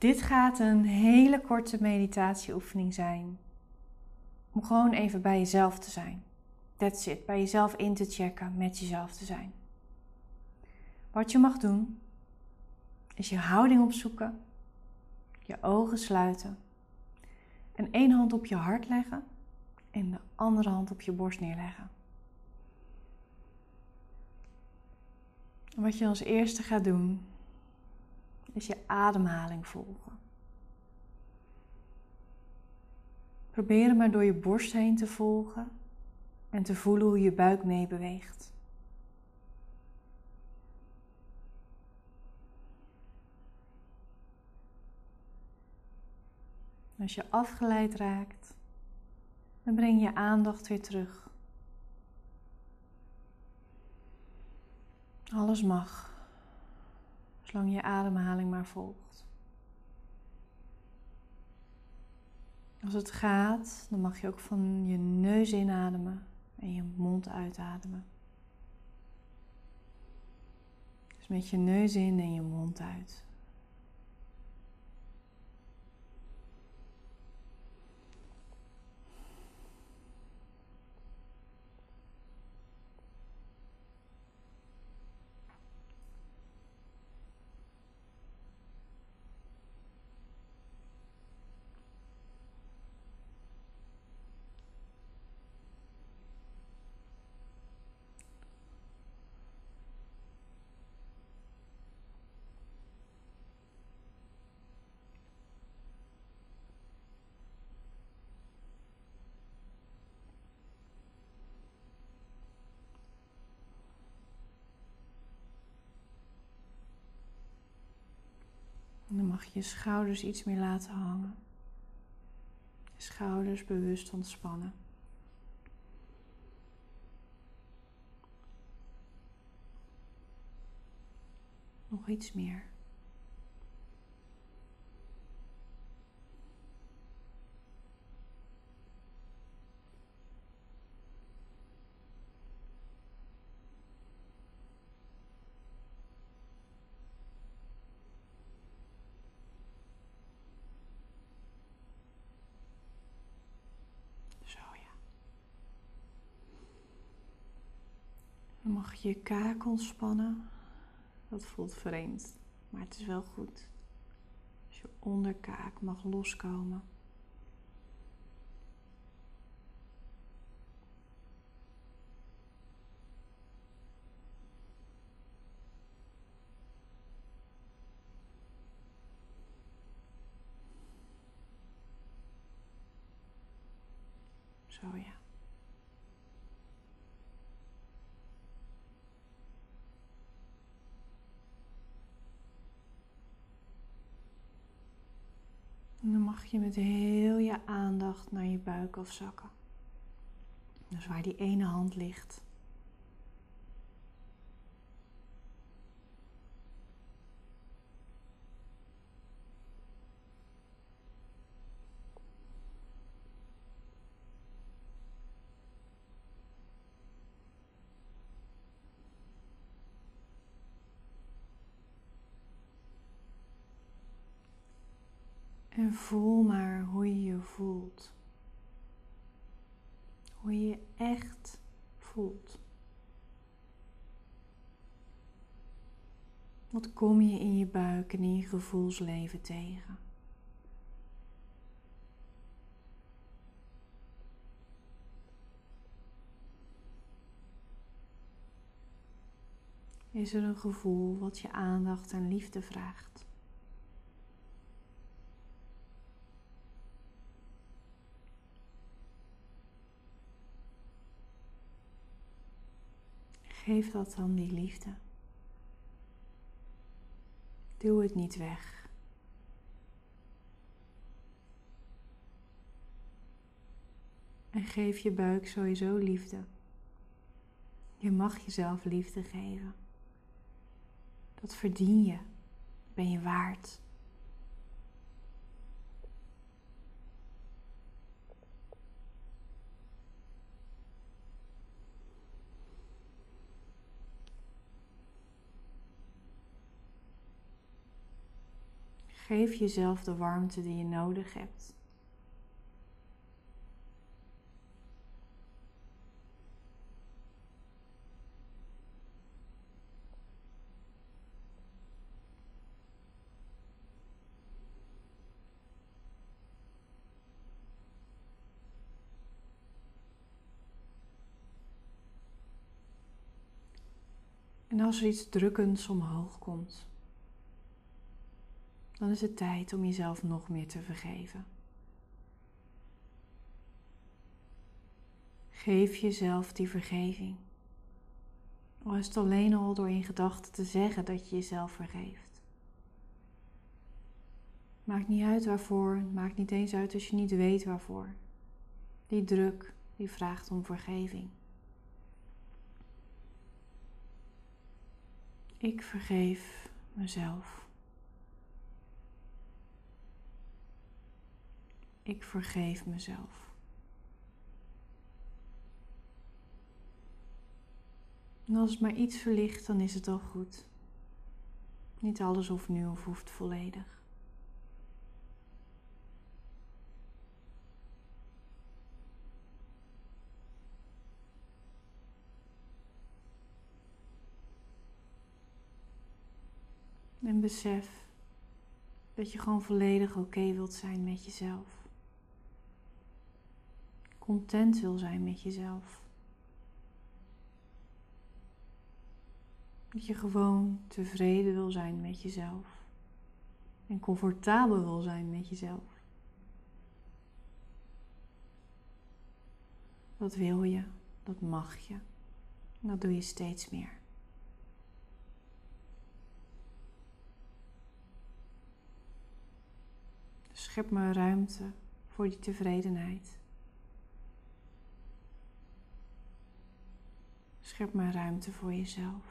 Dit gaat een hele korte meditatieoefening zijn. Om gewoon even bij jezelf te zijn. That's it. Bij jezelf in te checken, met jezelf te zijn. Wat je mag doen, is je houding opzoeken, je ogen sluiten en één hand op je hart leggen en de andere hand op je borst neerleggen. wat je als eerste gaat doen, is je ademhaling volgen. Probeer maar door je borst heen te volgen en te voelen hoe je buik meebeweegt. Als je afgeleid raakt, dan breng je aandacht weer terug. Alles mag, zolang je ademhaling maar volgt. Als het gaat, dan mag je ook van je neus inademen en je mond uitademen. Dus met je neus in en je mond uit. Mag je je schouders iets meer laten hangen. Je schouders bewust ontspannen. Nog iets meer. Dan mag je kaak ontspannen. Dat voelt vreemd, maar het is wel goed. Als je onderkaak mag loskomen. Zo ja. Mag je met heel je aandacht naar je buik afzakken. Dus waar die ene hand ligt. En voel maar hoe je je voelt. Hoe je je echt voelt. Wat kom je in je buik en in je gevoelsleven tegen? Is er een gevoel wat je aandacht en liefde vraagt? Geef dat dan die liefde. Doe het niet weg. En geef je buik sowieso liefde. Je mag jezelf liefde geven. Dat verdien je. Ben je waard. Geef jezelf de warmte die je nodig hebt. En als er iets drukkends omhoog komt, dan is het tijd om jezelf nog meer te vergeven. Geef jezelf die vergeving. Al is het alleen al door in gedachten te zeggen dat je jezelf vergeeft. Maakt niet uit waarvoor, maakt niet eens uit als je niet weet waarvoor. Die druk, die vraagt om vergeving. Ik vergeef mezelf. Ik vergeef mezelf. En als het maar iets verlicht, dan is het al goed. Niet alles hoeft nu of hoeft volledig. En besef dat je gewoon volledig oké wilt zijn met jezelf. Content wil zijn met jezelf. Dat je gewoon tevreden wil zijn met jezelf. En comfortabel wil zijn met jezelf. Dat wil je, dat mag je. En dat doe je steeds meer. Schep maar ruimte voor die tevredenheid. Schep maar ruimte voor jezelf.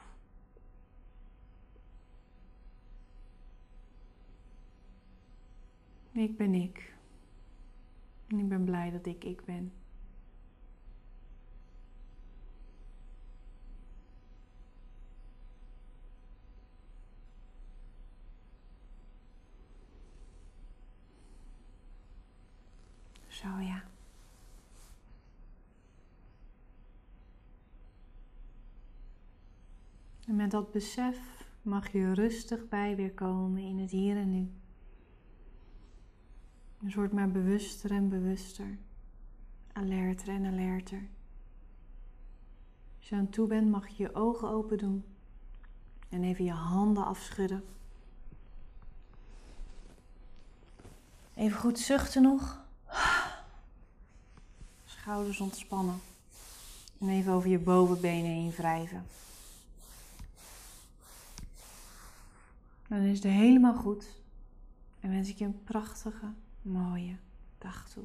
Ik ben ik. En ik ben blij dat ik ik ben. Zo ja. Met dat besef mag je rustig bij weer komen in het hier en nu. Dus word maar bewuster en bewuster, alerter en alerter. Als je aan toe bent, mag je je ogen open doen en even je handen afschudden. Even goed zuchten nog schouders ontspannen. En even over je bovenbenen heen wrijven. Dan is het helemaal goed. En wens ik je een prachtige, mooie dag toe.